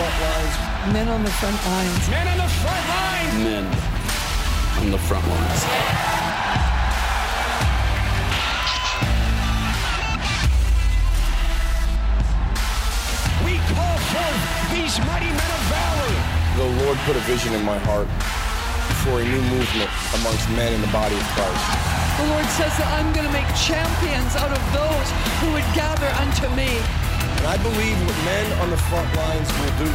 front lines. Men on the front lines. Men on the front lines. Men on the front lines. We call forth these mighty men of valor. The Lord put a vision in my heart for a new movement amongst men in the body of Christ. The Lord says that I'm going to make champions out of those who would gather unto me. And I believe what men on the front lines will do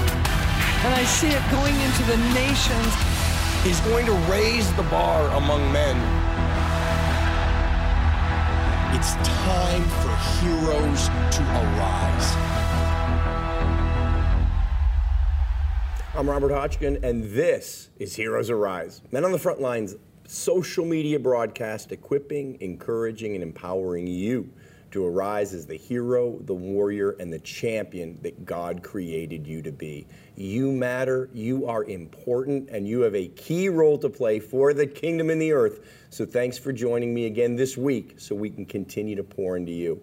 And I see it going into the nations. is going to raise the bar among men. It's time for heroes to arise. I'm Robert Hotchkin, and this is Heroes Arise. Men on the Front Lines social media broadcast equipping, encouraging, and empowering you to arise as the hero, the warrior, and the champion that God created you to be. You matter, you are important, and you have a key role to play for the kingdom in the earth. So thanks for joining me again this week so we can continue to pour into you.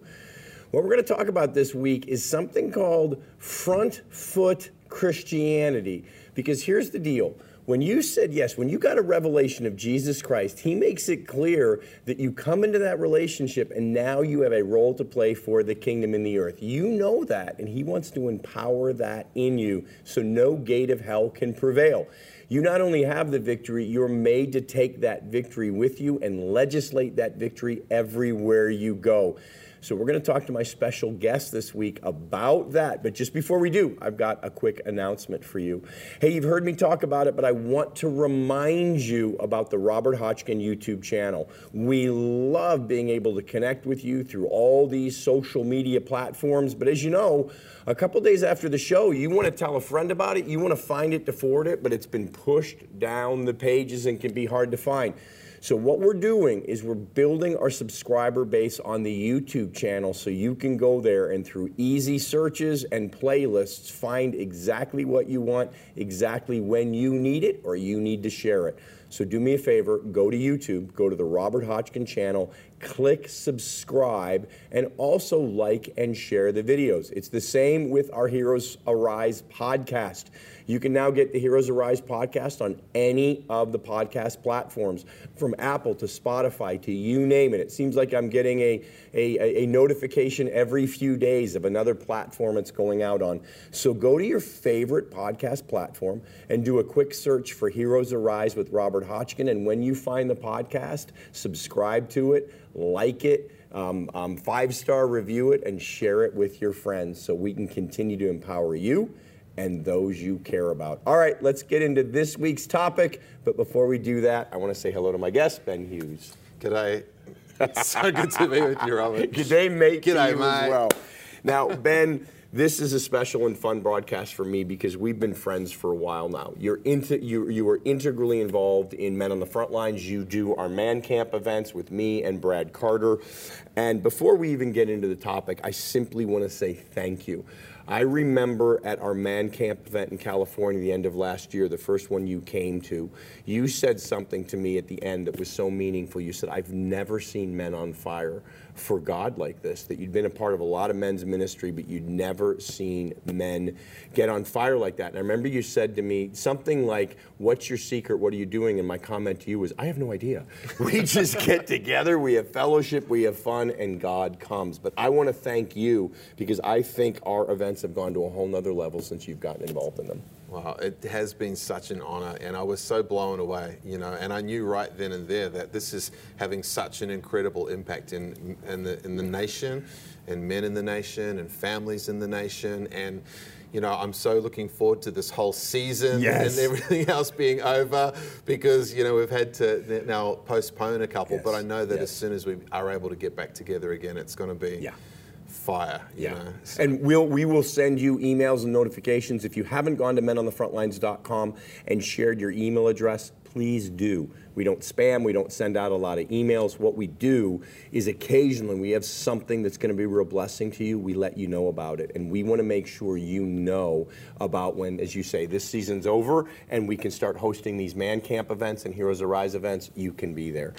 What we're going to talk about this week is something called front foot Christianity. Because here's the deal. When you said yes, when you got a revelation of Jesus Christ, he makes it clear that you come into that relationship and now you have a role to play for the kingdom in the earth. You know that, and he wants to empower that in you so no gate of hell can prevail. You not only have the victory, you're made to take that victory with you and legislate that victory everywhere you go. So we're going to talk to my special guest this week about that. But just before we do, I've got a quick announcement for you. Hey, you've heard me talk about it, but I want to remind you about the Robert Hotchkin YouTube channel. We love being able to connect with you through all these social media platforms. But as you know, a couple days after the show, you want to tell a friend about it, you want to find it to forward it, but it's been pushed down the pages and can be hard to find. So what we're doing is we're building our subscriber base on the YouTube channel so you can go there and through easy searches and playlists find exactly what you want, exactly when you need it or you need to share it. So do me a favor, go to YouTube, go to the Robert Hotchkin channel, click subscribe, and also like and share the videos. It's the same with our Heroes Arise podcast. You can now get the Heroes Arise podcast on any of the podcast platforms, from Apple to Spotify to you name it. It seems like I'm getting a, a, a notification every few days of another platform it's going out on. So go to your favorite podcast platform and do a quick search for Heroes Arise with Robert Hotchkin. And when you find the podcast, subscribe to it, like it. Um, um, five star review it and share it with your friends so we can continue to empower you and those you care about. All right, let's get into this week's topic. But before we do that, I want to say hello to my guest, Ben Hughes. G'day. It's so good to be with you, Robert. Good day, mate. G'day, you mate. well. Now, Ben, this is a special and fun broadcast for me because we've been friends for a while now. You're into you you are integrally involved in Men on the Front Lines. You do our Man Camp events with me and Brad Carter. And before we even get into the topic, I simply want to say thank you. I remember at our Man Camp event in California the end of last year, the first one you came to, you said something to me at the end that was so meaningful. You said, I've never seen men on fire for God like this, that you'd been a part of a lot of men's ministry, but you'd never seen men get on fire like that. And I remember you said to me something like, What's your secret? What are you doing? And my comment to you was, I have no idea. We just get together, we have fellowship, we have fun, and God comes. But I want to thank you because I think our events have gone to a whole nother level since you've gotten involved in them. Wow, it has been such an honor, and I was so blown away, you know. And I knew right then and there that this is having such an incredible impact in in the in the nation, and men in the nation, and families in the nation, and. You know, I'm so looking forward to this whole season Yes. and everything else being over because, you know, we've had to now postpone a couple. But I know that yes. as soon as we are able to get back together again, it's going to be Yeah. Fire, you Yeah. know. So- And we'll, we will send you emails and notifications. If you haven't gone to menonthefrontlines.com and shared your email address, please do. We don't spam. We don't send out a lot of emails. What we do is occasionally we have something that's going to be a real blessing to you. We let you know about it, and we want to make sure you know about when, as you say, this season's over, and we can start hosting these man camp events and Heroes Arise events. You can be there.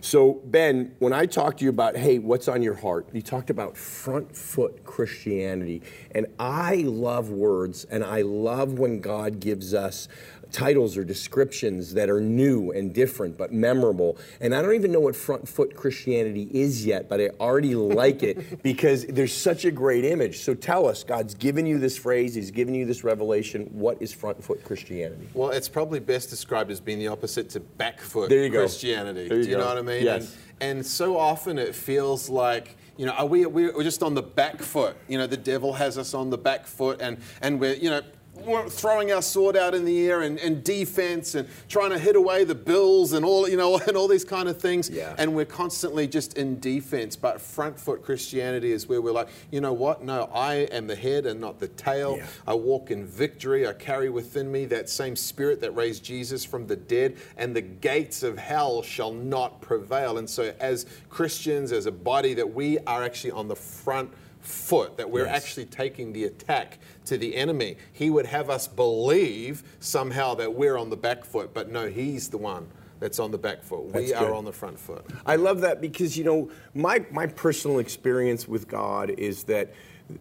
So, Ben, when I talked to you about, hey, what's on your heart? You talked about front foot Christianity. And I love words, and I love when God gives us titles or descriptions that are new and different but memorable. And I don't even know what front foot Christianity is yet, but I already like it because there's such a great image. So tell us, God's given you this phrase, He's given you this revelation. What is front foot Christianity? Well, it's probably best described as being the opposite to back foot There you go. Christianity. There you Do you go. know what I mean? Yes. And, and so often it feels like, you know, are we, we're just on the back foot. You know, the devil has us on the back foot and, and we're, you know, throwing our sword out in the air and, and defense and trying to hit away the bills and all you know and all these kind of things Yeah. and we're constantly just in defense but front foot christianity is where we're like you know what no i am the head and not the tail Yeah. I walk in victory. I carry within me that same spirit that raised Jesus from the dead, and the gates of hell shall not prevail. And so, as Christians, as a body, that we are actually on the front foot, that we're Yes. actually taking the attack to the enemy. He would have us believe somehow that we're on the back foot, but no, he's the one that's on the back foot. That's we are good. on the front foot. I love that because you know my my personal experience with God is that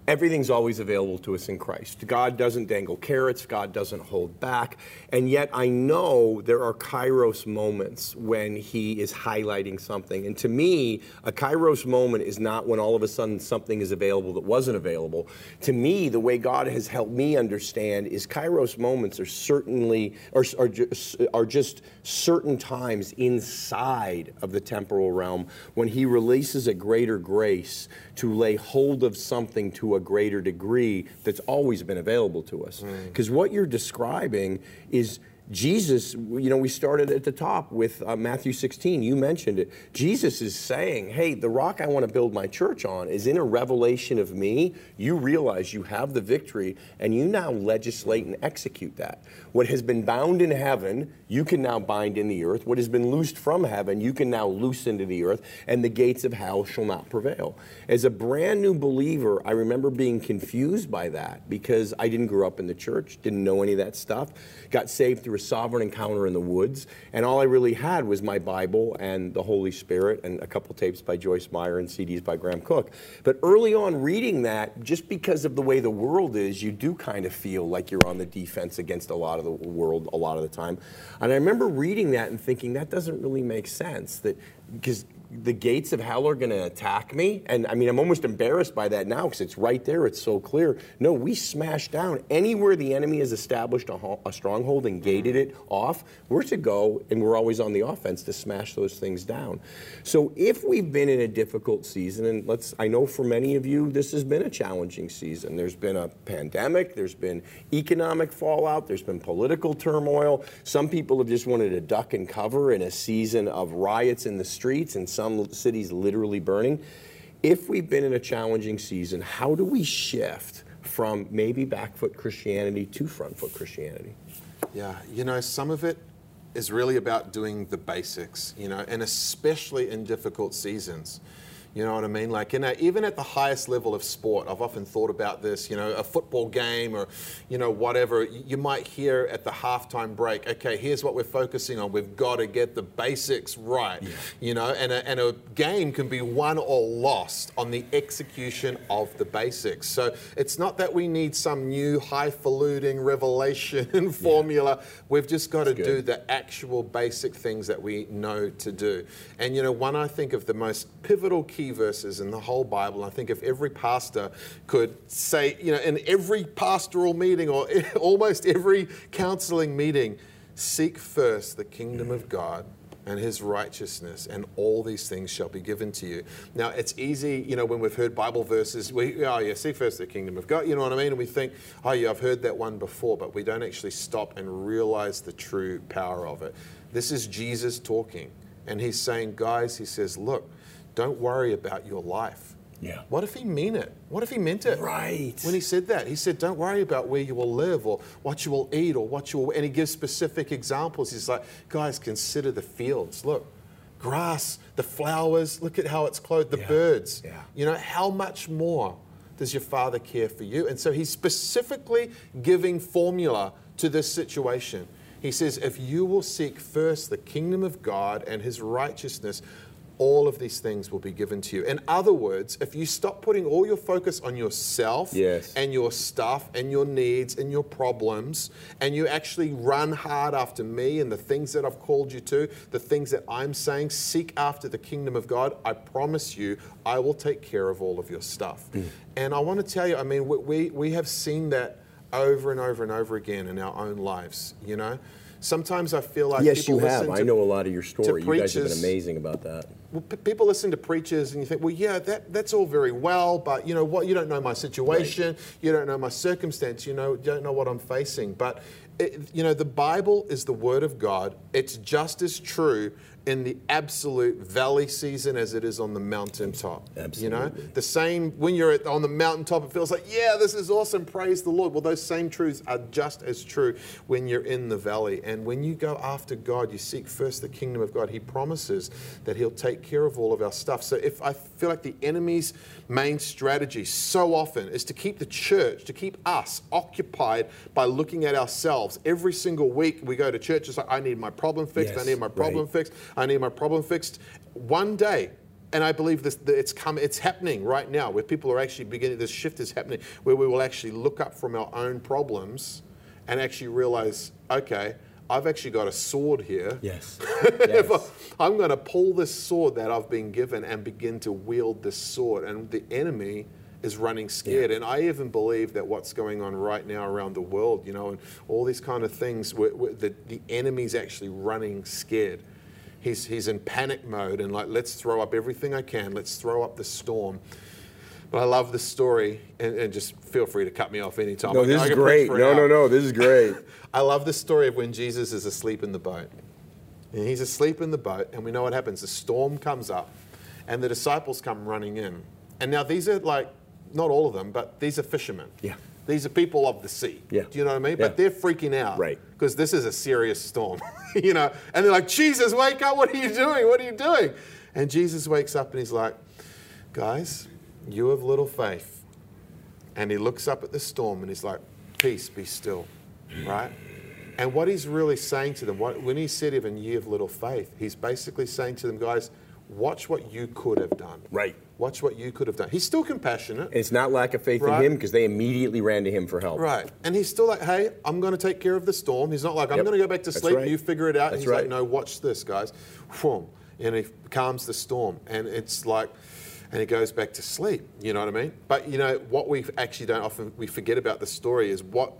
everything's always available to us in Christ. God doesn't dangle carrots, God doesn't hold back, and yet I know there are kairos moments when he is highlighting something. And to me, a kairos moment is not when all of a sudden something is available that wasn't available. To me, the way God has helped me understand is kairos moments are certainly are, are, just, are just certain times inside of the temporal realm when he releases a greater grace to lay hold of something to a greater degree that's always been available to us. Mm. Because what you're describing is Jesus, you know, we started at the top with uh, Matthew 16. You mentioned it. Jesus is saying, hey, the rock I want to build my church on is in a revelation of me. You realize you have the victory, and you now legislate and execute that. What has been bound in heaven, you can now bind in the earth. What has been loosed from heaven, you can now loose into the earth, and the gates of hell shall not prevail. As a brand new believer, I remember being confused by that because I didn't grow up in the church, didn't know any of that stuff, got saved through a sovereign encounter in the woods, and all I really had was my Bible and the Holy Spirit and a couple tapes by Joyce Meyer and CDs by Graham Cooke. But early on, reading that, just because of the way the world is, you do kind of feel like you're on the defense against a lot of the world a lot of the time. And I remember reading that and thinking that doesn't really make sense. That because the gates of hell are going to attack me. And I mean, I'm almost embarrassed by that now because it's right there. It's so clear. No, we smash down anywhere the enemy has established a, ho- a stronghold and gated it off. We're to go, and we're always on the offense to smash those things down. So if we've been in a difficult season, and let's, I know for many of you, this has been a challenging season. There's been a pandemic, there's been economic fallout, there's been political turmoil. Some people have just wanted to duck and cover in a season of riots in the streets and some cities literally burning. If we've been in a challenging season, how do we shift from maybe back foot Christianity to front foot Christianity? Yeah, you know, some of it is really about doing the basics, you know, and especially in difficult seasons. You know what I mean? Like, you know, even at the highest level of sport, I've often thought about this. You know, a football game or, you know, whatever. You might hear at the halftime break, okay, here's what we're focusing on. We've got to get the basics right. You know, and a, and a game can be won or lost on the execution of the basics. So it's not that we need some new highfalutin revelation formula. We've just got to good. do the actual basic things that we know to do. And you know, one I think of the most pivotal key verses in the whole Bible, I think if every pastor could say, you know, in every pastoral meeting or almost every counseling meeting, seek first the kingdom of God and his righteousness, and all these things shall be given to you. Now, it's easy, you know, when we've heard Bible verses, we, oh, yeah, seek first the kingdom of God, you know what I mean? And we think, oh, yeah, I've heard that one before, but we don't actually stop and realize the true power of it. This is Jesus talking, and he's saying, guys, he says, look, don't worry about your life. Yeah. What if he mean it? What if he meant it? Right. When he said that, he said, "Don't worry about where you will live or what you will eat or what you will." And he gives specific examples. He's like, "Guys, consider the fields. Look, grass, the flowers. Look at how it's clothed. The Yeah. birds. Yeah. You know, how much more does your Father care for you?" And so he's specifically giving formula to this situation. He says, "If you will seek first the kingdom of God and His righteousness." All of these things will be given to you. In other words, if you stop putting all your focus on yourself Yes. and your stuff and your needs and your problems, and you actually run hard after me and the things that I've called you to, the things that I'm saying, seek after the kingdom of God, I promise you, I will take care of all of your stuff. Mm. And I want to tell you, I mean, we, we, we have seen that over and over and over again in our own lives, you know? Sometimes I feel like yes, people you have. I know a lot of your story. You guys have been amazing about that. Well, p- people listen to preachers and you think, well, yeah, that, that's all very well, but you know what? You don't know my situation. You don't know my circumstance. You know, you don't know what I'm facing. But it, you know, the Bible is the Word of God. It's just as true in the absolute valley season as it is on the mountaintop. You know, the same when you're at, on the mountaintop, it feels like, yeah, this is awesome. Praise the Lord. Well, those same truths are just as true when you're in the valley. And when you go after God, you seek first the kingdom of God. He promises that He'll take care of all of our stuff. So if I feel like the enemy's main strategy so often is to keep the church, to keep us occupied by looking at ourselves. Every single week we go to church, it's like, I need my problem fixed. I need my problem right. fixed. I need my problem fixed. One day, and I believe this, that it's come, it's happening right now, where people are actually beginning. This shift is happening, where we will actually look up from our own problems, and actually realize, okay, I've actually got a sword here. Yes. Yes. I'm going to pull this sword that I've been given and begin to wield this sword, and the enemy is running scared. And I even believe that what's going on right now around the world, you know, and all these kind of things, where, where the, the enemy's actually running scared. He's, he's in panic mode and like, let's throw up everything I can. Let's throw up the storm. But I love the story, and, and just feel free to cut me off anytime. No, I this I is great. No, no, no. This is great. I love the story of when Jesus is asleep in the boat. And he's asleep in the boat, and we know what happens. The storm comes up, and the disciples come running in. And now these are like, not all of them, but these are fishermen. Yeah. These are people of the sea. Yeah. Do you know what I mean? Yeah. But they're freaking out. Right. Because this is a serious storm. you know? And they're like, Jesus, wake up. What are you doing? What are you doing? And Jesus wakes up and he's like, guys, you have little faith. And he looks up at the storm and he's like, Peace, be still. Right? And what he's really saying to them, what, when he said, even ye of little faith, he's basically saying to them, guys, watch what you could have done. Right. Watch what you could have done. He's still compassionate. And it's not lack of faith Right. in him because they immediately ran to him for help. Right. And he's still like, hey, I'm going to take care of the storm. He's not like, I'm Yep. going to go back to That's sleep. right. You figure it out. That's he's like, right. no, watch this, guys. Whoom. And he calms the storm. And it's like, and he goes back to sleep. You know what I mean? But you know what we actually don't often we forget about the story is what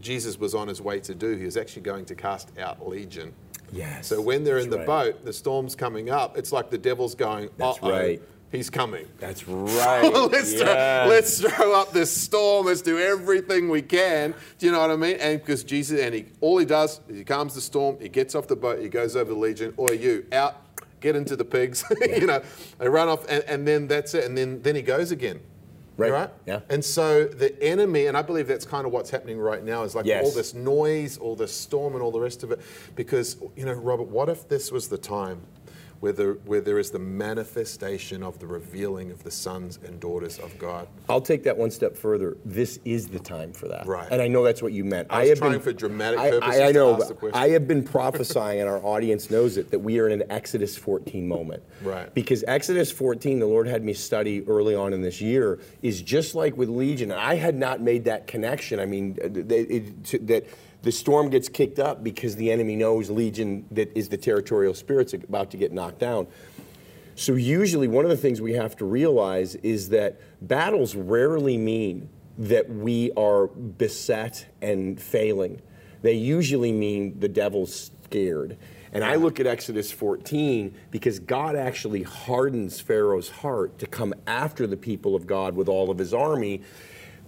Jesus was on his way to do. He was actually going to cast out legion. Yes. So when they're in the right. boat, the storm's coming up. It's like the devil's going, That's "Uh-oh, right. He's coming. That's right. let's, throw, let's throw up this storm. Let's do everything we can. Do you know what I mean? And because Jesus, and he, all he does is he calms the storm. He gets off the boat. He goes over the legion. Or you out, get into the pigs. you know, they run off, and, and then that's it. And then then he goes again. Right. Yeah. And so the enemy, and I believe that's kind of what's happening right now, is like Yes. all this noise, all this storm, and all the rest of it. Because you know, Robert, what if this was the time? Where, there, where there is the manifestation of the revealing of the sons and daughters of God. I'll take that one step further. This is the time for that. Right. And I know that's what you meant. I was have trying been, for dramatic purposes I, I to know. the. I have been prophesying, and our audience knows it, that we are in an Exodus 14 moment. Right. Because Exodus 14, the Lord had me study early on in this year, is just like with Legion. I had not made that connection. I mean, it, to- that the storm gets kicked up because the enemy knows Legion, that is the territorial spirits, about to get knocked down. So, usually, one of the things we have to realize is that battles rarely mean that we are beset and failing. They usually mean the devil's scared. And I look at Exodus 14 because God actually hardens Pharaoh's heart to come after the people of God with all of his army.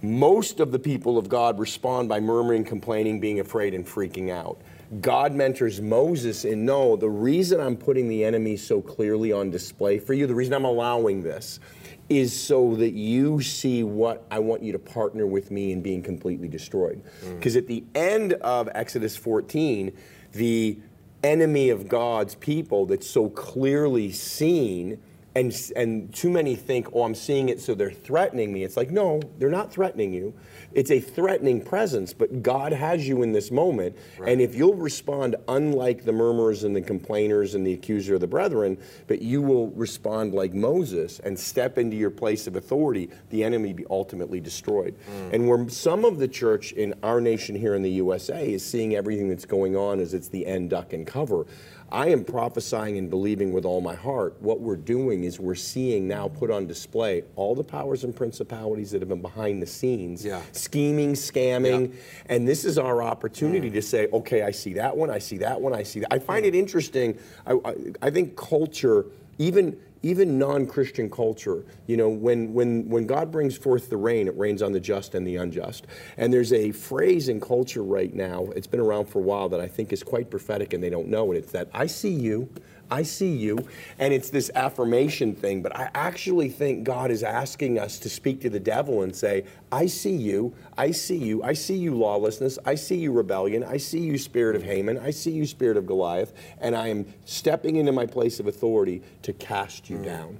Most of the people of God respond by murmuring, complaining, being afraid, and freaking out. God mentors Moses in no, the reason I'm putting the enemy so clearly on display for you, the reason I'm allowing this is so that you see what I want you to partner with me in being completely destroyed. Mm. Because at the end of Exodus 14, the enemy of God's people that's so clearly seen and and too many think, oh, I'm seeing it, so they're threatening me. It's like, no, they're not threatening you. It's a threatening presence, but God has you in this moment, and if you'll respond unlike the murmurers and the complainers and the accuser of the brethren, but you will respond like Moses and step into your place of authority, the enemy be ultimately destroyed. Mm. And where some of the church in our nation here in the USA is seeing everything that's going on as it's the end, duck, and cover. I am prophesying and believing with all my heart. What we're doing is we're seeing now put on display all the powers and principalities that have been behind the scenes, Yeah. scheming, scamming, and this is our opportunity to say, okay, I see that one, I see that one, I see that. I find it interesting. I, I, I think culture, even even non-Christian culture, you know, when, when, when God brings forth the rain, it rains on the just and the unjust. And there's a phrase in culture right now, it's been around for a while, that I think is quite prophetic and they don't know it. It's that I see you, I see you. And it's this affirmation thing, but I actually think God is asking us to speak to the devil and say, I see you, I see you, I see you lawlessness, I see you rebellion, I see you spirit of Haman, I see you spirit of Goliath, and I am stepping into my place of authority to cast you mm. down.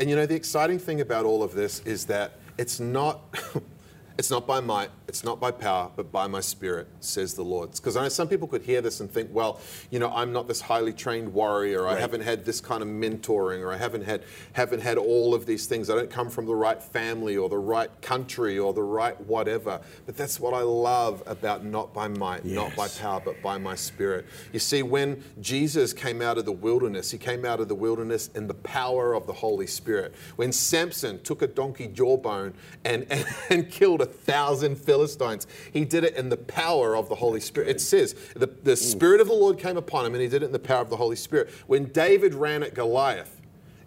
And you know, the exciting thing about all of this is that it's not. It's not by might, it's not by power, but by my spirit, says the Lord. Because I know some people could hear this and think, well, you know, I'm not this highly trained warrior, or I haven't had this kind of mentoring, or I haven't had haven't had all of these things. I don't come from the right family or the right country or the right whatever. But that's what I love about not by might, not by power, but by my spirit. You see, when Jesus came out of the wilderness, he came out of the wilderness in the power of the Holy Spirit. When Samson took a donkey jawbone and, and, and killed a thousand Philistines, he did it in the power of the Holy Spirit. It says, the, the Spirit of the Lord came upon him and he did it in the power of the Holy Spirit. When David ran at Goliath,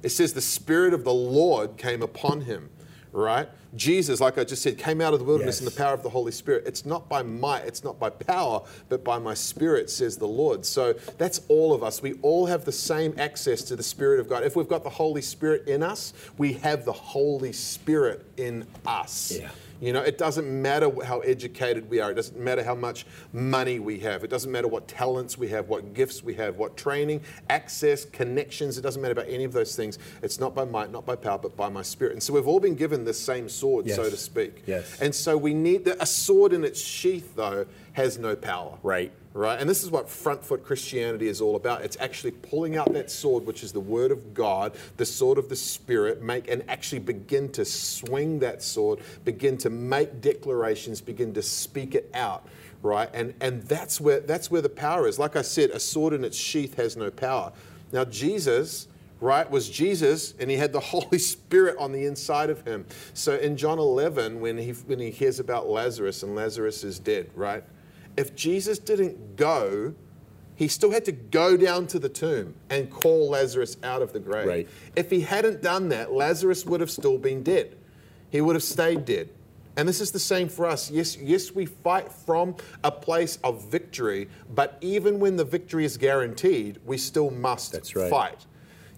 it says the Spirit of the Lord came upon him, right? Jesus, like I just said, came out of the wilderness in the power of the Holy Spirit. It's not by might, it's not by power, but by my Spirit, says the Lord. So that's all of us. We all have the same access to the Spirit of God. If we've got the Holy Spirit in us, we have the Holy Spirit in us. Yeah. You know, it doesn't matter how educated we are. It doesn't matter how much money we have. It doesn't matter what talents we have, what gifts we have, what training, access, connections. It doesn't matter about any of those things. It's not by might, not by power, but by my spirit. And so we've all been given the same sword, so to speak. Yes. And so we need the, a sword in its sheath, though, has no power. Right. Right? And this is what front foot Christianity is all about. It's actually pulling out that sword, which is the word of God, the sword of the Spirit, make and actually begin to swing that sword, begin to make declarations, begin to speak it out. Right? And and that's where that's where the power is. Like I said, a sword in its sheath has no power. Now Jesus right, was Jesus, and he had the Holy Spirit on the inside of him. So in John 11, when he, when he hears about Lazarus and Lazarus is dead, right? If Jesus didn't go, he still had to go down to the tomb and call Lazarus out of the grave. Right. If he hadn't done that, Lazarus would have still been dead. He would have stayed dead. And this is the same for us. Yes, yes, we fight from a place of victory, but even when the victory is guaranteed, we still must That's right. fight.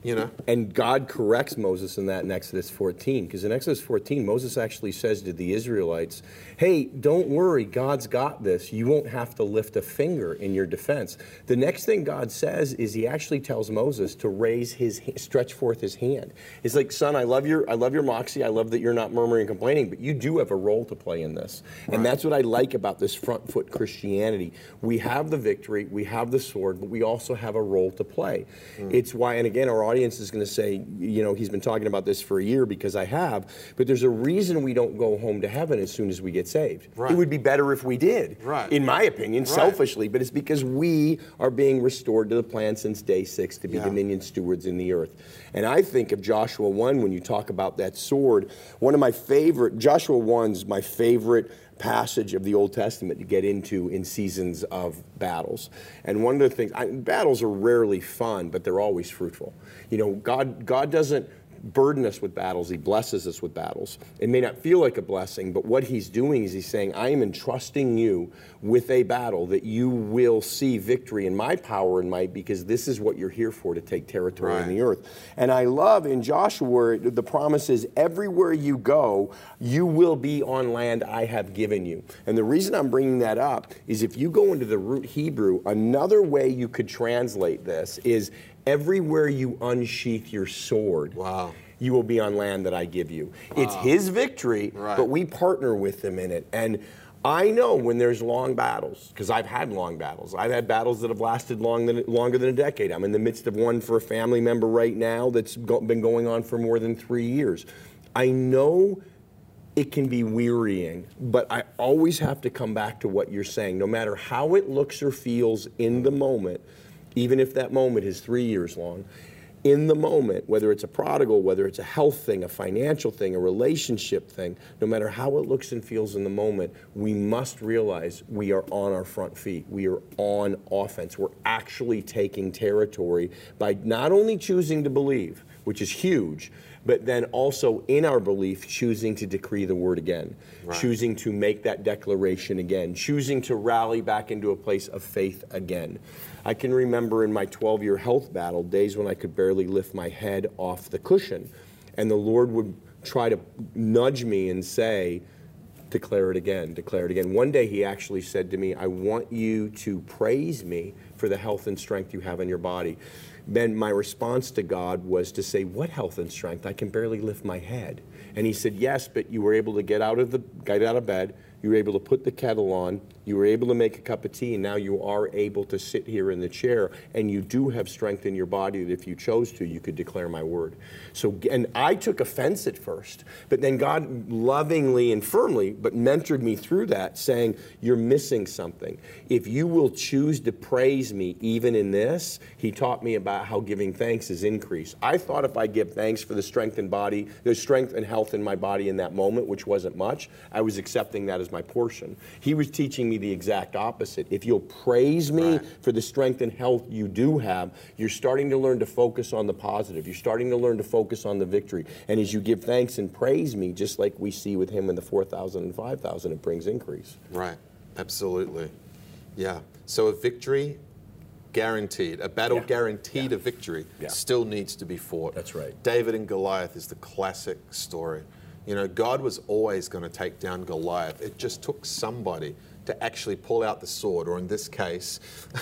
You know? And God corrects Moses in that in Exodus 14, because in Exodus 14, Moses actually says to the Israelites, Hey, don't worry, God's got this. You won't have to lift a finger in your defense. The next thing God says is He actually tells Moses to raise his, stretch forth his hand. It's like, son, I love your, I love your moxie. I love that you're not murmuring and complaining, but you do have a role to play in this. And that's what I like about this front foot Christianity. We have the victory, we have the sword, but we also have a role to play. Mm. It's why, and again, our audience is going to say, you know, he's been talking about this for a year because I have, but there's a reason we don't go home to heaven as soon as we get saved. Right. It would be better if we did, Right. in my opinion, selfishly, but it's because we are being restored to the plan since day six to be Yeah. dominion stewards in the earth. And I think of Joshua 1 when you talk about that sword. One of my favorite, Joshua 1's my favorite passage of the Old Testament to get into in seasons of battles. And one of the things, I, battles are rarely fun, but they're always fruitful. You know, God, God doesn't burden us with battles, He blesses us with battles. It may not feel like a blessing, but what He's doing is He's saying, I am entrusting you with a battle that you will see victory in my power and might because this is what you're here for to take territory Right. in the earth. And I love in Joshua where the promise is everywhere you go, you will be on land I have given you. And the reason I'm bringing that up is if you go into the root Hebrew, another way you could translate this is everywhere you unsheath your sword. Wow. You will be on land that I give you. It's his victory, Right. but we partner with him in it. And I know when there's long battles, because I've had long battles. I've had battles that have lasted long than, longer than a decade. I'm in the midst of one for a family member right now that's go, been going on for more than three years. I know it can be wearying, but I always have to come back to what you're saying. No matter how it looks or feels in the moment, even if that moment is three years long, in the moment, whether it's a prodigal, whether it's a health thing, a financial thing, a relationship thing, no matter how it looks and feels in the moment, we must realize we are on our front feet. We are on offense. We're actually taking territory by not only choosing to believe, which is huge, but then also in our belief, choosing to decree the word again, choosing to make that declaration again, choosing to rally back into a place of faith again. I can remember in my 12 year health battle days when I could barely lift my head off the cushion, and the Lord would try to nudge me and say, declare it again, declare it again. One day he actually said to me, I want you to praise me for the health and strength you have in your body. Then my response to God was to say, What health and strength? I can barely lift my head. And he said, Yes, but you were able to get out of the get out of bed, you were able to put the kettle on, you were able to make a cup of tea, and now you are able to sit here in the chair, and you do have strength in your body that if you chose to, you could declare my word. So, and I took offense at first, but then God lovingly and firmly, but mentored me through that, saying, You're missing something. If you will choose to praise me even in this, He taught me about how giving thanks is increase. I thought if I give thanks for the strength and body, the strength and health in my body in that moment, which wasn't much, I was accepting that as my portion. He was teaching me the exact opposite. If you'll praise me for the strength and health you do have, you're starting to learn to focus on the positive. You're starting to learn to focus on the victory. And as you give thanks and praise me, just like we see with him in the 4,000 and 5,000, it brings increase. Right, absolutely. Yeah. So a victory guaranteed, a battle Yeah. guaranteed a victory Yeah. still needs to be fought. That's right. David and Goliath is the classic story. You know, God was always going to take down Goliath. It just took somebody to actually pull out the sword, or in this case,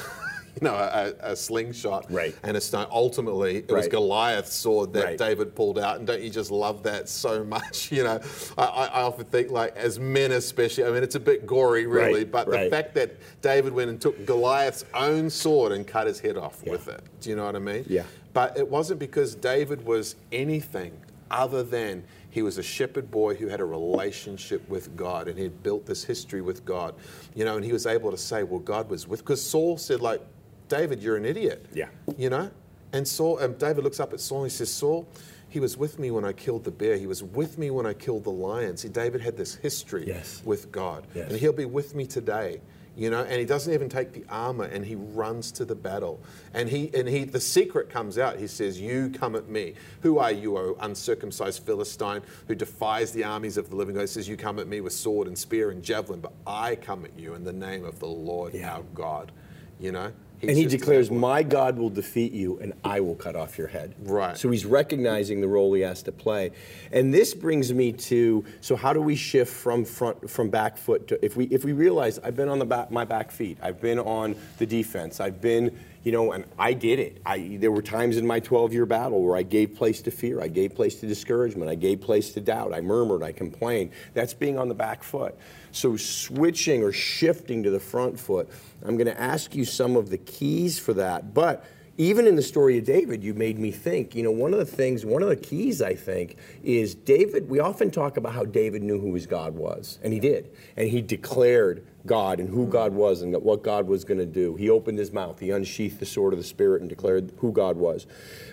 you know, a, a slingshot Right. and a stone. Ultimately, it was Goliath's sword that Right. David pulled out. And don't you just love that so much? You know, I, I often think, like, as men especially, I mean, it's a bit gory, really, Right, but the fact that David went and took Goliath's own sword and cut his head off Yeah. with it. Do you know what I mean? Yeah. But it wasn't because David was anything other than he was a shepherd boy who had a relationship with God and he had built this history with God. You know, and he was able to say, well, God was with, because Saul said, like, David, you're an idiot. Yeah. You know? And Saul, and David looks up at Saul and he says, Saul, he was with me when I killed the bear. He was with me when I killed the lion. See, David had this history Yes. with God. Yes. And he'll be with me today. You know, and he doesn't even take the armor and he runs to the battle. And he and he the secret comes out. He says, You come at me. Who are you, O uncircumcised Philistine, who defies the armies of the living God? He says, You come at me with sword and spear and javelin, but I come at you in the name of the Lord Yeah. our God. You know? And he declares, My God will defeat you, and I will cut off your head. Right. So he's recognizing the role he has to play. And this brings me to so how do we shift from front from back foot to if we if we realize I've been on the back my back feet, I've been on the defense, I've been you know, and I did it. I, there were times in my 12 year battle where I gave place to fear, I gave place to discouragement, I gave place to doubt, I murmured, I complained. That's being on the back foot. So, switching or shifting to the front foot, I'm going to ask you some of the keys for that. But even in the story of David, you made me think, you know, one of the things, one of the keys, I think, is David. We often talk about how David knew who his God was, and he did. And he declared God and who God was and what God was going to do. He opened his mouth, he unsheathed the sword of the Spirit and declared who God was.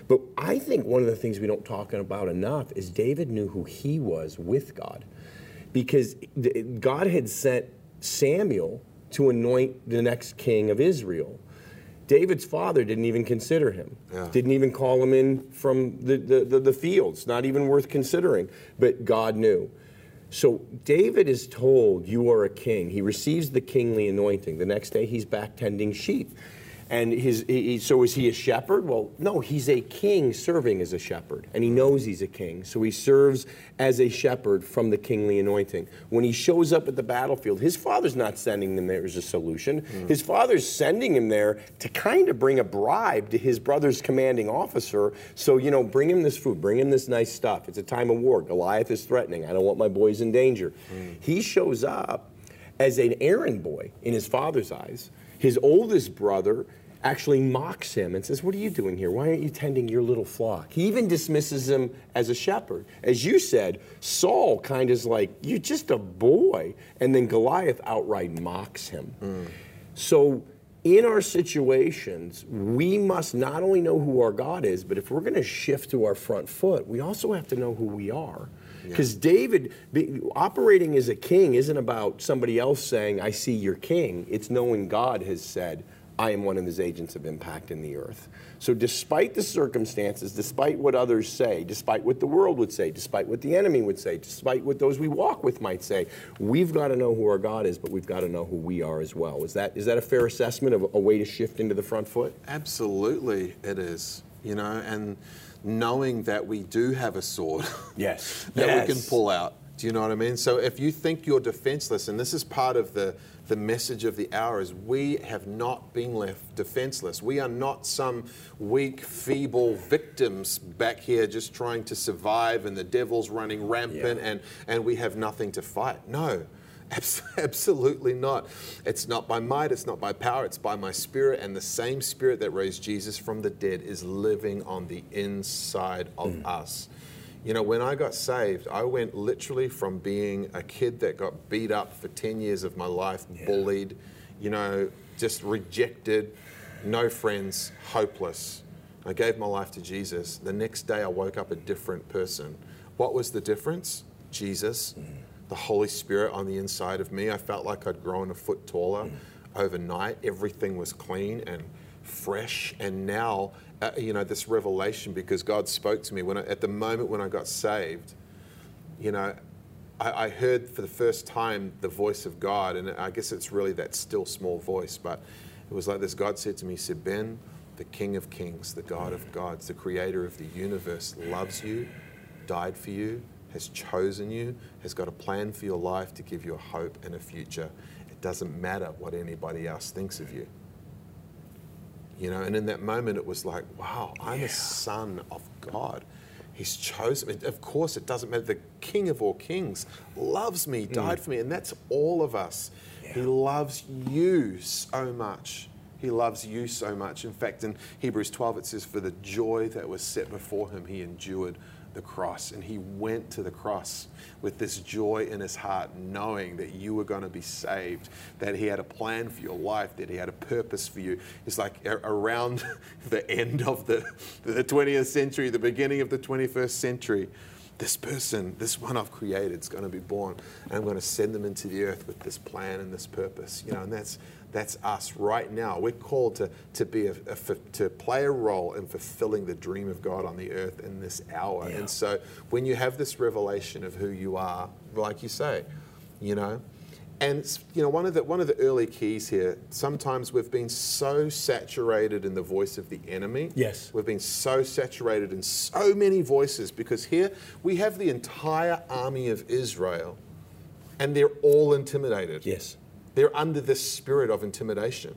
But I think one of the things we don't talk about enough is David knew who he was with God. Because God had sent Samuel to anoint the next king of Israel. David's father didn't even consider him, Yeah. didn't even call him in from the, the, the, the fields, not even worth considering. But God knew. So David is told, You are a king. He receives the kingly anointing. The next day, he's back tending sheep. And his, he, so is he a shepherd? Well, no, he's a king serving as a shepherd. And he knows he's a king. So he serves as a shepherd from the kingly anointing. When he shows up at the battlefield, his father's not sending him there as a solution. Hmm. His father's sending him there to kind of bring a bribe to his brother's commanding officer. So, you know, bring him this food, bring him this nice stuff. It's a time of war. Goliath is threatening. I don't want my boys in danger. Hmm. He shows up as an errand boy in his father's eyes. His oldest brother actually mocks him and says, What are you doing here? Why aren't you tending your little flock? He even dismisses him as a shepherd. As you said, Saul kind of is like, You're just a boy. And then Goliath outright mocks him. So, in our situations, we must not only know who our God is, but if we're going to shift to our front foot, we also have to know who we are. Because David, be, operating as a king isn't about somebody else saying, I see your king. It's knowing God has said, I am one of his agents of impact in the earth. So, despite the circumstances, despite what others say, despite what the world would say, despite what the enemy would say, despite what those we walk with might say, we've got to know who our God is, but we've got to know who we are as well. Is that, is that a fair assessment of a way to shift into the front foot? Absolutely, it is. You know, and knowing that we do have a sword Yes. that we can pull out. Do you know what I mean? So if you think you're defenseless, and this is part of the, the message of the hour, is we have not been left defenseless. We are not some weak, feeble victims back here just trying to survive and the devil's running rampant Yeah. and, and we have nothing to fight. No. Absolutely not. It's not by might, it's not by power, it's by my spirit. And the same spirit that raised Jesus from the dead is living on the inside of mm. us. You know, when I got saved, I went literally from being a kid that got beat up for 10 years of my life, bullied, you know, just rejected, no friends, hopeless. I gave my life to Jesus. The next day, I woke up a different person. What was the difference? Jesus, mm. the Holy Spirit on the inside of me. I felt like I'd grown a foot taller mm. overnight. Everything was clean and fresh. And now, uh, you know, this revelation because God spoke to me when I, at the moment when I got saved. You know, I, I heard for the first time the voice of God, and I guess it's really that still small voice. But it was like this: God said to me, he "said Ben, the King of Kings, the God of gods, the Creator of the universe, loves you, died for you, has chosen you, has got a plan for your life to give you a hope and a future. It doesn't matter what anybody else thinks of you." You know, and in that moment, it was like, wow, I'm a son of God. He's chosen me. Of course, it doesn't matter. The King of all kings loves me, died mm. for me, and that's all of us. He loves you so much. He loves you so much. In fact, in Hebrews 12, it says, For the joy that was set before him, he endured the cross. And he went to the cross with this joy in his heart, knowing that you were going to be saved, that he had a plan for your life, that he had a purpose for you. It's like around the end of the, the 20th century, the beginning of the 21st century. This person, this one I've created, is going to be born, and I'm going to send them into the earth with this plan and this purpose. You know, and that's that's us right now. We're called to, to be a, a to play a role in fulfilling the dream of God on the earth in this hour. And so when you have this revelation of who you are, like you say, you know, and you know one of the one of the early keys here. Sometimes we've been so saturated in the voice of the enemy. Yes. we've been so saturated in so many voices because here we have the entire army of Israel, and they're all intimidated. Yes. They're under this spirit of intimidation.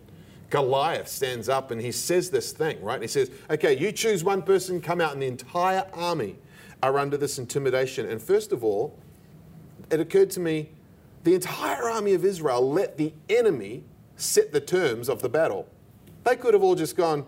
Goliath stands up and he says this thing, right? He says, okay, you choose one person, come out, and the entire army are under this intimidation. And first of all, it occurred to me the entire army of Israel let the enemy set the terms of the battle. They could have all just gone,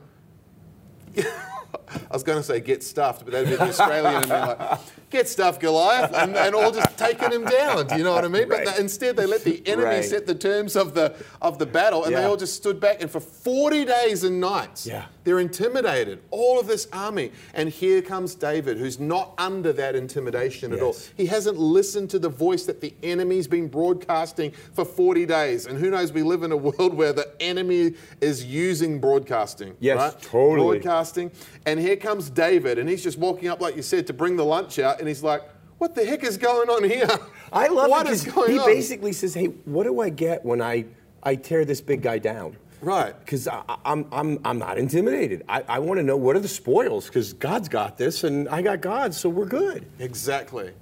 I was going to say get stuffed, but that'd be the Australian and be like, get stuffed, Goliath, and, and all just taking him down. Do you know what I mean? Right. But the, instead, they let the enemy Right. set the terms of the of the battle, and they all just stood back. And for 40 days and nights, Yeah. They're intimidated. All of this army, and here comes David, who's not under that intimidation at all. He hasn't listened to the voice that the enemy's been broadcasting for 40 days. And who knows, we live in a world where the enemy is using broadcasting. Yes, right? totally. Broadcasting. And here comes David, and he's just walking up, like you said, to bring the lunch out, and he's like, what the heck is going on here? I love What it because he on? basically says, "Hey, what do I get when I I tear this big guy down?" Right. Because I'm I'm I'm not intimidated. I, I want to know what are the spoils because God's got this and I got God, so we're good. Exactly.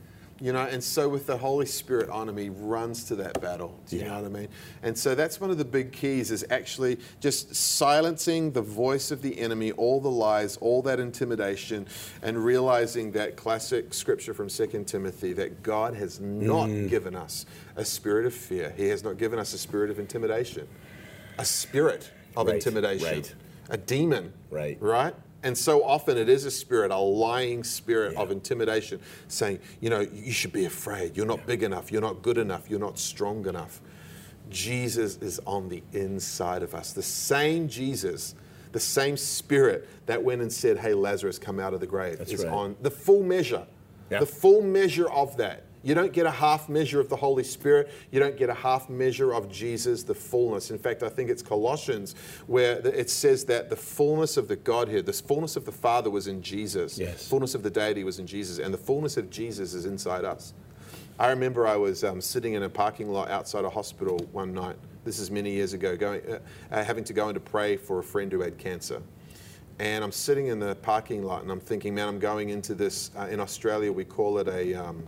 You know, and so with the Holy Spirit on him, he runs to that battle. Do you Yeah. know what I mean? And so that's one of the big keys is actually just silencing the voice of the enemy, all the lies, all that intimidation, and realizing that classic scripture from 2 Timothy that God has not mm. given us a spirit of fear. He has not given us a spirit of intimidation, a spirit of Right, intimidation, right. a demon. Right. Right? And so often it is a spirit, a lying spirit of intimidation, saying, you know, you should be afraid. You're not big enough. You're not good enough. You're not strong enough. Jesus is on the inside of us. The same Jesus, the same spirit that went and said, hey, Lazarus, come out of the grave, That's is right. on the full measure. Yeah. The full measure of that. You don't get a half measure of the Holy Spirit. You don't get a half measure of Jesus, the fullness. In fact, I think it's Colossians where it says that the fullness of the Godhead, the fullness of the Father was in Jesus. Yes. Fullness of the deity was in Jesus. And the fullness of Jesus is inside us. I remember I was um, sitting in a parking lot outside a hospital one night. This is many years ago, going, uh, uh, having to go in to pray for a friend who had cancer. And I'm sitting in the parking lot and I'm thinking, man, I'm going into this. Uh, in Australia, we call it a. Um,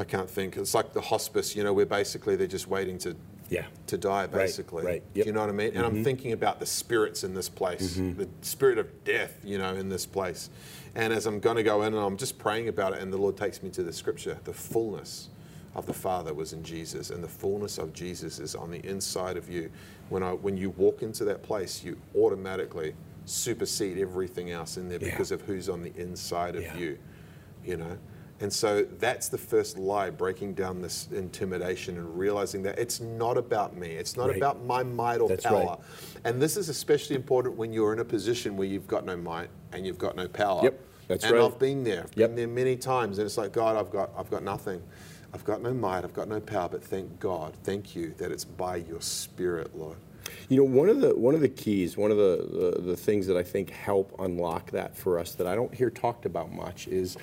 I can't think. It's like the hospice, you know, where basically they're just waiting to Yeah. to die, basically. right, Do yep. you know what I mean? And I'm mm-hmm. thinking about the spirits in this place, mm-hmm. the spirit of death, you know, in this place. And as I'm going to go in and I'm just praying about it, and the Lord takes me to the scripture, the fullness of the Father was in Jesus, and the fullness of Jesus is on the inside of you. When I when you walk into that place, you automatically supersede everything else in there Yeah. because of who's on the inside of Yeah. you you know and so that's the first lie breaking down this intimidation and realizing that it's not about me. It's not Right. about my might or That's power. right. and this is especially important when you're in a position where you've got no might and you've got no power. Yep, that's and right. i've been there. I've Yep. been there many times. And it's like god i've got i've got nothing. I've got no might. I've got no power. But thank god thank you that it's by your spirit lord. You know, one of the one of the keys, one of the, the the things that I think help unlock that for us that I don't hear talked about much is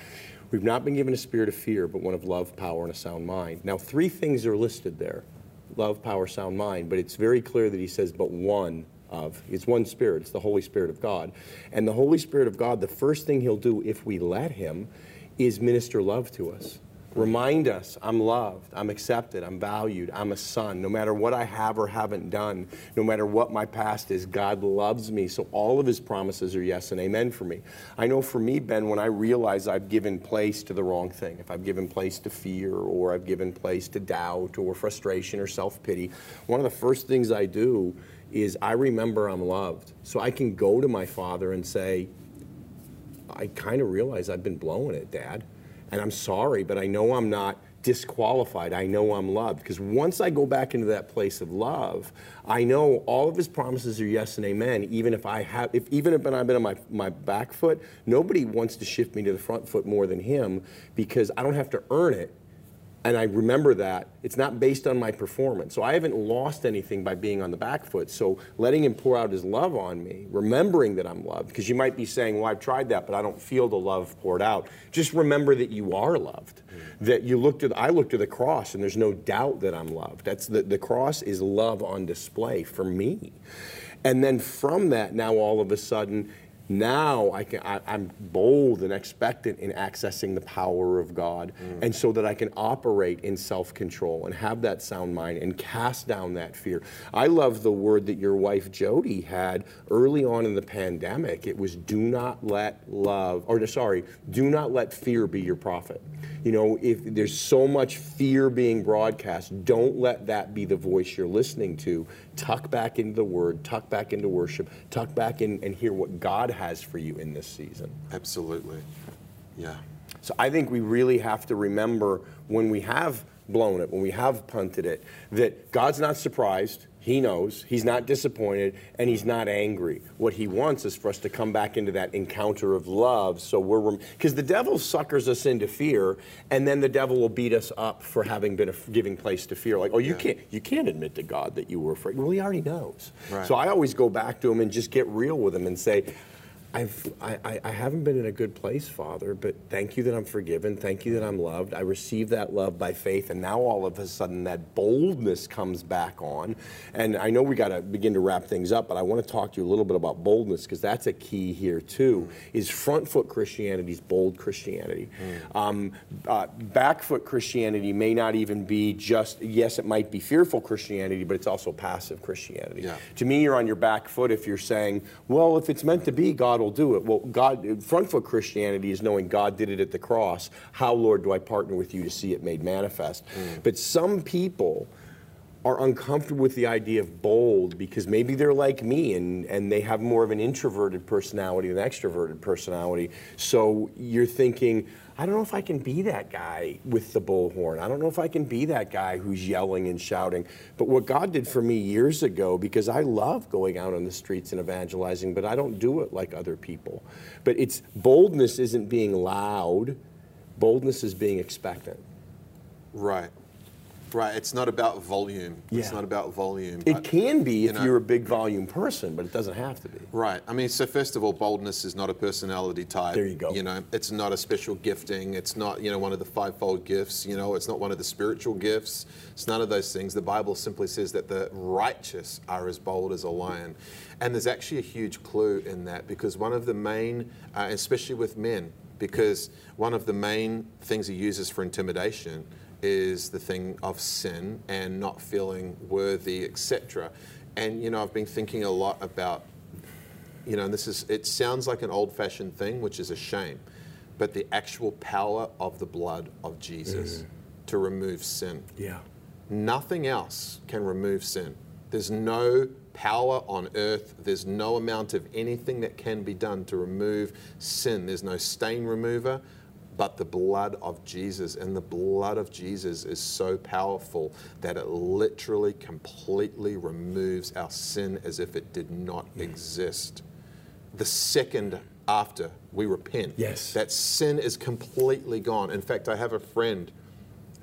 we've not been given a spirit of fear, but one of love, power, and a sound mind. Now, three things are listed there: love, power, sound mind. But it's very clear that he says, but one of. It's one spirit. It's the Holy Spirit of God, and the Holy Spirit of God. The first thing He'll do if we let Him is minister love to us. Remind us, I'm loved, I'm accepted, I'm valued, I'm a son. No matter what I have or haven't done, no matter what my past is, God loves me. So all of his promises are yes and amen for me. I know for me, Ben, when I realize I've given place to the wrong thing, if I've given place to fear or I've given place to doubt or frustration or self pity, one of the first things I do is I remember I'm loved. So I can go to my father and say, I kind of realize I've been blowing it, Dad. And I'm sorry, but I know I'm not disqualified. I know I'm loved. Because once I go back into that place of love, I know all of his promises are yes and amen. Even if I have, if even if I've been on my, my back foot, nobody wants to shift me to the front foot more than him because I don't have to earn it. And I remember that it's not based on my performance. So I haven't lost anything by being on the back foot. So letting him pour out his love on me, remembering that I'm loved, because you might be saying, well, I've tried that, but I don't feel the love poured out. Just remember that you are loved. Mm-hmm. That you look to, the, I look to the cross and there's no doubt that I'm loved. That's the, the cross is love on display for me. And then from that, now all of a sudden, now I can, I, I'm bold and expectant in accessing the power of God, mm. and so that I can operate in self control and have that sound mind and cast down that fear. I love the word that your wife Jody had early on in the pandemic. It was do not let love, or sorry, do not let fear be your prophet. You know, if there's so much fear being broadcast, don't let that be the voice you're listening to. Tuck back into the word, tuck back into worship, tuck back in and hear what God has for you in this season. Absolutely. Yeah. So I think we really have to remember when we have blown it, when we have punted it, that God's not surprised. He knows. He's not disappointed and he's not angry. What he wants is for us to come back into that encounter of love. So we're, because the devil suckers us into fear and then the devil will beat us up for having been a, giving place to fear. Like, oh, you can't, you can't admit to God that you were afraid. Well, he already knows. Right. So I always go back to him and just get real with him and say, I've, I, I- I haven't been in a good place, Father, but thank you that I'm forgiven. Thank you that I'm loved. I receive that love by faith, and now all of a sudden that boldness comes back on. And I know we got to begin to wrap things up, but I want to talk to you a little bit about boldness because that's a key here too. Is front foot Christianity is bold Christianity. Um, uh, back foot Christianity may not even be just yes, it might be fearful Christianity, but it's also passive Christianity. Yeah. To me, you're on your back foot if you're saying, well, if it's meant to be, God will do it. Well, God, front foot Christianity is knowing God did it at the cross. How, Lord, do I partner with you to see it made manifest? Mm. But some people are uncomfortable with the idea of bold because maybe they're like me and, and they have more of an introverted personality than extroverted personality. So you're thinking, I don't know if I can be that guy with the bullhorn. I don't know if I can be that guy who's yelling and shouting. But what God did for me years ago, because I love going out on the streets and evangelizing, but I don't do it like other people. But it's boldness isn't being loud, boldness is being expectant. Right. Right. It's not about volume. It's not about volume. It but- can be you if know- you're a big volume person, but it doesn't have to be. Right. I mean, so first of all, boldness is not a personality type. There you go. You know, it's not a special gifting. It's not, you know, one of the fivefold gifts. You know, it's not one of the spiritual gifts. It's none of those things. The Bible simply says that the righteous are as bold as a lion. And there's actually a huge clue in that because one of the main, uh, especially with men, because one of the main things he uses for intimidation is the thing of sin and not feeling worthy, etc. And you know, I've been thinking a lot about you know, and this is, it sounds like an old fashioned thing, which is a shame, but the actual power of the blood of Jesus mm-hmm. to remove sin. Yeah. Nothing else can remove sin. There's no power on earth, there's no amount of anything that can be done to remove sin. There's no stain remover. But the blood of Jesus, and the blood of Jesus is so powerful that it literally completely removes our sin as if it did not exist the second after we repent. Yes. That sin is completely gone. In fact, I have a friend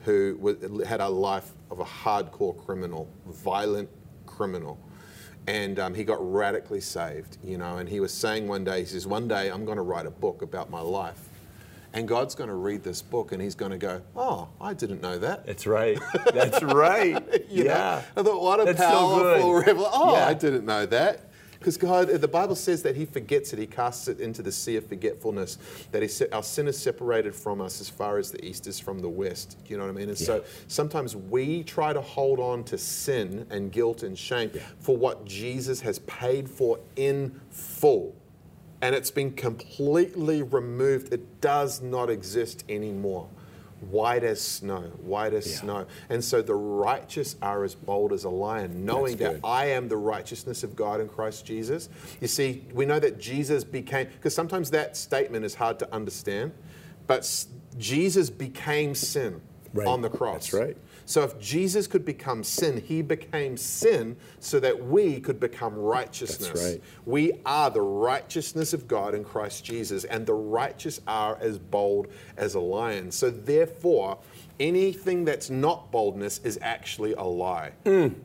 who had a life of a hardcore criminal, violent criminal. And um, he got radically saved, you know. And he was saying one day, he says, One day I'm going to write a book about my life. And God's going to read this book and he's going to go, Oh, I didn't know that. That's right. That's right. You know? yeah. I thought, what a That's powerful good. revelation. Oh, Yeah. I didn't know that. Because God, the Bible says that He forgets it, He casts it into the sea of forgetfulness. That he, our sin is separated from us as far as the east is from the west. You know what I mean? And so sometimes we try to hold on to sin and guilt and shame for what Jesus has paid for in full. And it's been completely removed. It does not exist anymore. White as snow, white as Yeah. snow. And so the righteous are as bold as a lion, knowing that. I am the righteousness of God in Christ Jesus. You see, we know that Jesus became, because sometimes that statement is hard to understand, but Jesus became sin Right. on the cross. That's right. So if Jesus could become sin, he became sin so that we could become righteousness. right. We are the righteousness of God in Christ Jesus, and the righteous are as bold as a lion. So therefore, anything that's not boldness is actually a lie. Mm.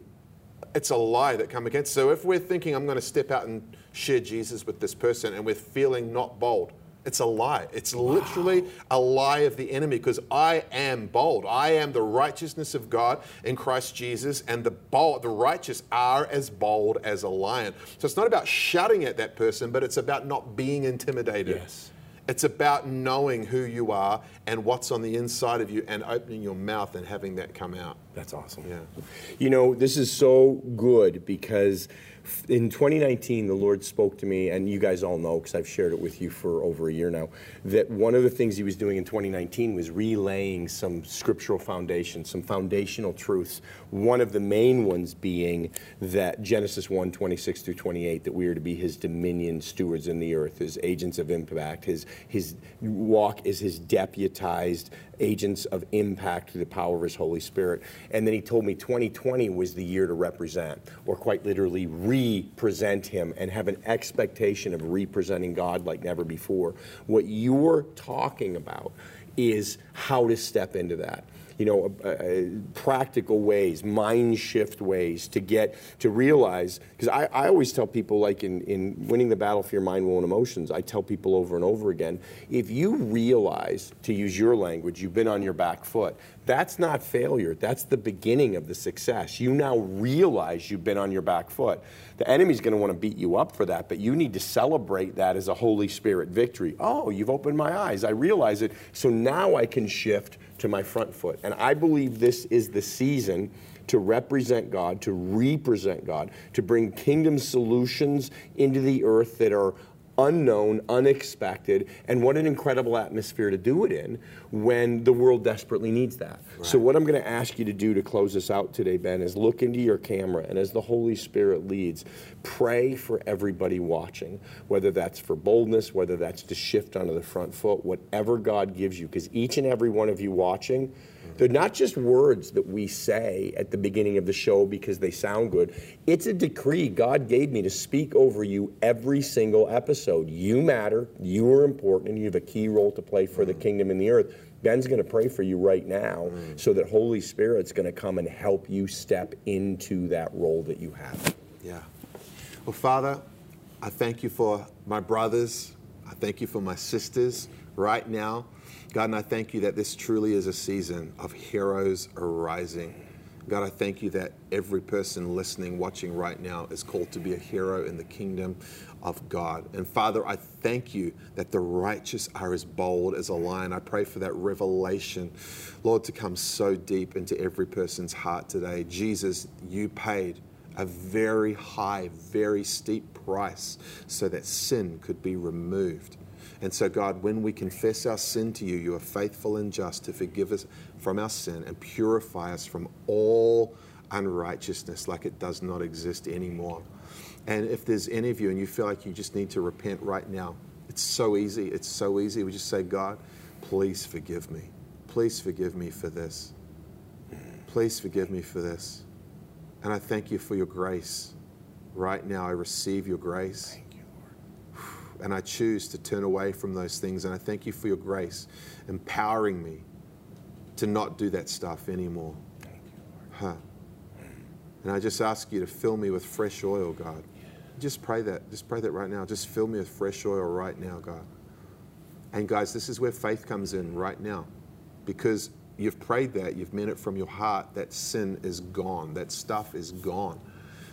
It's a lie that come against. So if we're thinking I'm going to step out and share Jesus with this person and we're feeling not bold, it's a lie. It's literally a lie of the enemy because I am bold. I am the righteousness of God in Christ Jesus, and the bold, the righteous are as bold as a lion. So it's not about shouting at that person, but it's about not being intimidated. Yes. It's about knowing who you are and what's on the inside of you and opening your mouth and having that come out. That's awesome. Yeah. You know, this is so good because In 2019, the Lord spoke to me, and you guys all know because I've shared it with you for over a year now, that one of the things He was doing in 2019 was relaying some scriptural foundation, some foundational truths. One of the main ones being that Genesis 1 26 through 28, that we are to be His dominion stewards in the earth, His agents of impact, His, his walk is His deputized agents of impact through the power of His Holy Spirit. And then He told me 2020 was the year to represent, or quite literally represent Him and have an expectation of representing God like never before. What you're talking about is how to step into that you know, uh, uh, practical ways, mind shift ways to get to realize. Because I, I always tell people, like in, in winning the battle for your mind, will, and emotions, I tell people over and over again if you realize, to use your language, you've been on your back foot, that's not failure. That's the beginning of the success. You now realize you've been on your back foot. The enemy's going to want to beat you up for that, but you need to celebrate that as a Holy Spirit victory. Oh, you've opened my eyes. I realize it. So now I can shift to my front foot. And I believe this is the season to represent God, to represent God, to bring kingdom solutions into the earth that are unknown, unexpected, and what an incredible atmosphere to do it in when the world desperately needs that. Right. So, what I'm going to ask you to do to close this out today, Ben, is look into your camera and as the Holy Spirit leads, pray for everybody watching, whether that's for boldness, whether that's to shift onto the front foot, whatever God gives you, because each and every one of you watching, they're not just words that we say at the beginning of the show because they sound good. It's a decree God gave me to speak over you every single episode. You matter, you are important, and you have a key role to play for the mm. kingdom in the earth. Ben's going to pray for you right now mm. so that Holy Spirit's going to come and help you step into that role that you have. Yeah. Well, Father, I thank you for my brothers. I thank you for my sisters right now. God, and I thank you that this truly is a season of heroes arising. God, I thank you that every person listening, watching right now is called to be a hero in the kingdom of God. And Father, I thank you that the righteous are as bold as a lion. I pray for that revelation, Lord, to come so deep into every person's heart today. Jesus, you paid a very high, very steep price so that sin could be removed. And so, God, when we confess our sin to you, you are faithful and just to forgive us from our sin and purify us from all unrighteousness like it does not exist anymore. And if there's any of you and you feel like you just need to repent right now, it's so easy. It's so easy. We just say, God, please forgive me. Please forgive me for this. Please forgive me for this. And I thank you for your grace. Right now, I receive your grace and I choose to turn away from those things. And I thank you for your grace, empowering me to not do that stuff anymore. Thank you, Lord. Huh. And I just ask you to fill me with fresh oil, God. Just pray that. Just pray that right now. Just fill me with fresh oil right now, God. And guys, this is where faith comes in right now. Because you've prayed that, you've meant it from your heart, that sin is gone, that stuff is gone.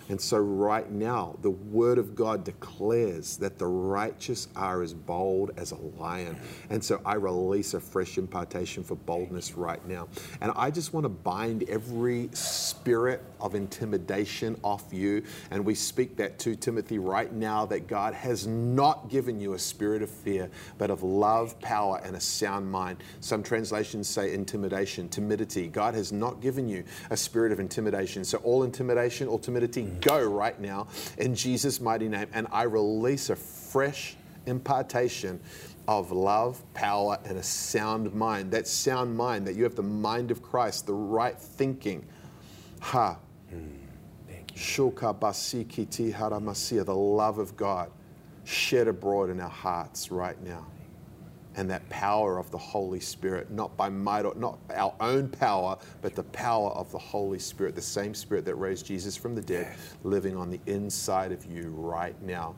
And so, right now, the Word of God declares that the righteous are as bold as a lion. And so, I release a fresh impartation for boldness right now. And I just want to bind every spirit of intimidation off you. And we speak that to Timothy right now that God has not given you a spirit of fear, but of love, power, and a sound mind. Some translations say intimidation, timidity. God has not given you a spirit of intimidation. So, all intimidation, all timidity, go right now in Jesus' mighty name. And I release a fresh impartation of love, power, and a sound mind. That sound mind, that you have the mind of Christ, the right thinking. Ha. Hmm. Shuka basikiti haramasia, the love of God shed abroad in our hearts right now and that power of the Holy Spirit, not by might or not our own power, but the power of the Holy Spirit, the same Spirit that raised Jesus from the dead, living on the inside of you right now.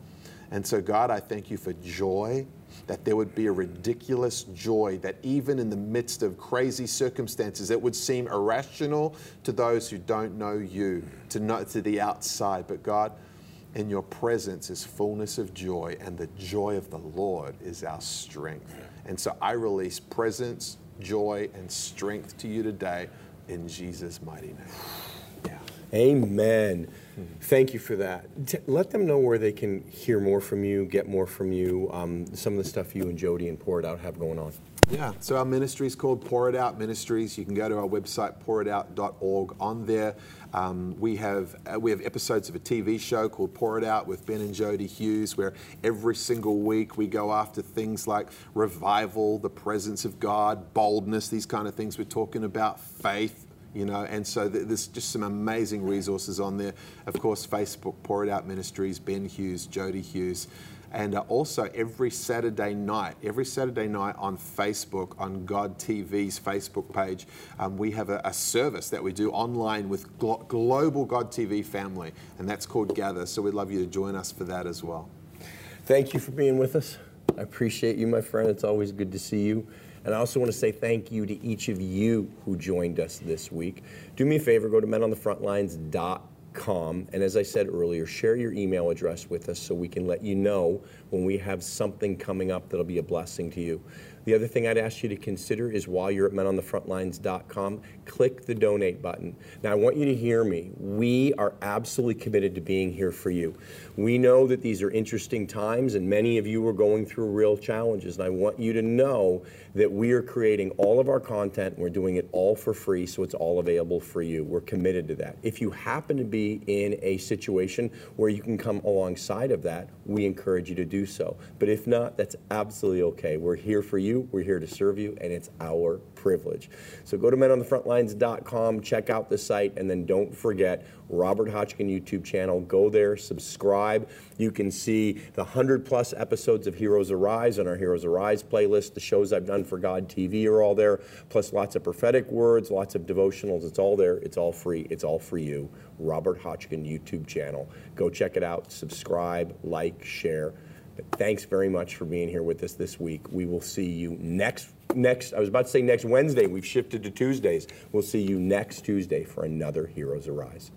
And so, God, I thank you for joy, that there would be a ridiculous joy, that even in the midst of crazy circumstances, it would seem irrational to those who don't know you, to, know, to the outside. But God, in your presence is fullness of joy, and the joy of the Lord is our strength. And so I release presence, joy, and strength to you today in Jesus' mighty name. Yeah. Amen. Thank you for that. T- let them know where they can hear more from you, get more from you, um, some of the stuff you and Jody and Pour It Out have going on. Yeah, so our ministry is called Pour It Out Ministries. You can go to our website, pouritout.org. On there, um, we have uh, we have episodes of a TV show called Pour It Out with Ben and Jody Hughes, where every single week we go after things like revival, the presence of God, boldness, these kind of things. We're talking about faith, you know, and so th- there's just some amazing resources on there. Of course, Facebook, Pour It Out Ministries, Ben Hughes, Jody Hughes. And uh, also every Saturday night, every Saturday night on Facebook, on God TV's Facebook page, um, we have a, a service that we do online with glo- global God TV family, and that's called Gather. So we'd love you to join us for that as well. Thank you for being with us. I appreciate you, my friend. It's always good to see you. And I also want to say thank you to each of you who joined us this week. Do me a favor, go to menonthefrontlines.com. And as I said earlier, share your email address with us so we can let you know when we have something coming up that'll be a blessing to you. The other thing I'd ask you to consider is while you're at menonthefrontlines.com, click the donate button. Now, I want you to hear me. We are absolutely committed to being here for you. We know that these are interesting times, and many of you are going through real challenges. And I want you to know that we are creating all of our content. We're doing it all for free, so it's all available for you. We're committed to that. If you happen to be in a situation where you can come alongside of that, we encourage you to do so. But if not, that's absolutely okay. We're here for you, we're here to serve you, and it's our privilege. So go to menonthefrontlines.com, check out the site, and then don't forget Robert Hotchkin YouTube channel. Go there, subscribe. You can see the 100 plus episodes of Heroes Arise on our Heroes Arise playlist. The shows I've done for God TV are all there, plus lots of prophetic words, lots of devotionals. It's all there. It's all free. It's all for you. Robert Hotchkin YouTube channel. Go check it out, subscribe, like, share. Thanks very much for being here with us this week. We will see you next next I was about to say next Wednesday. We've shifted to Tuesdays. We'll see you next Tuesday for another Heroes Arise.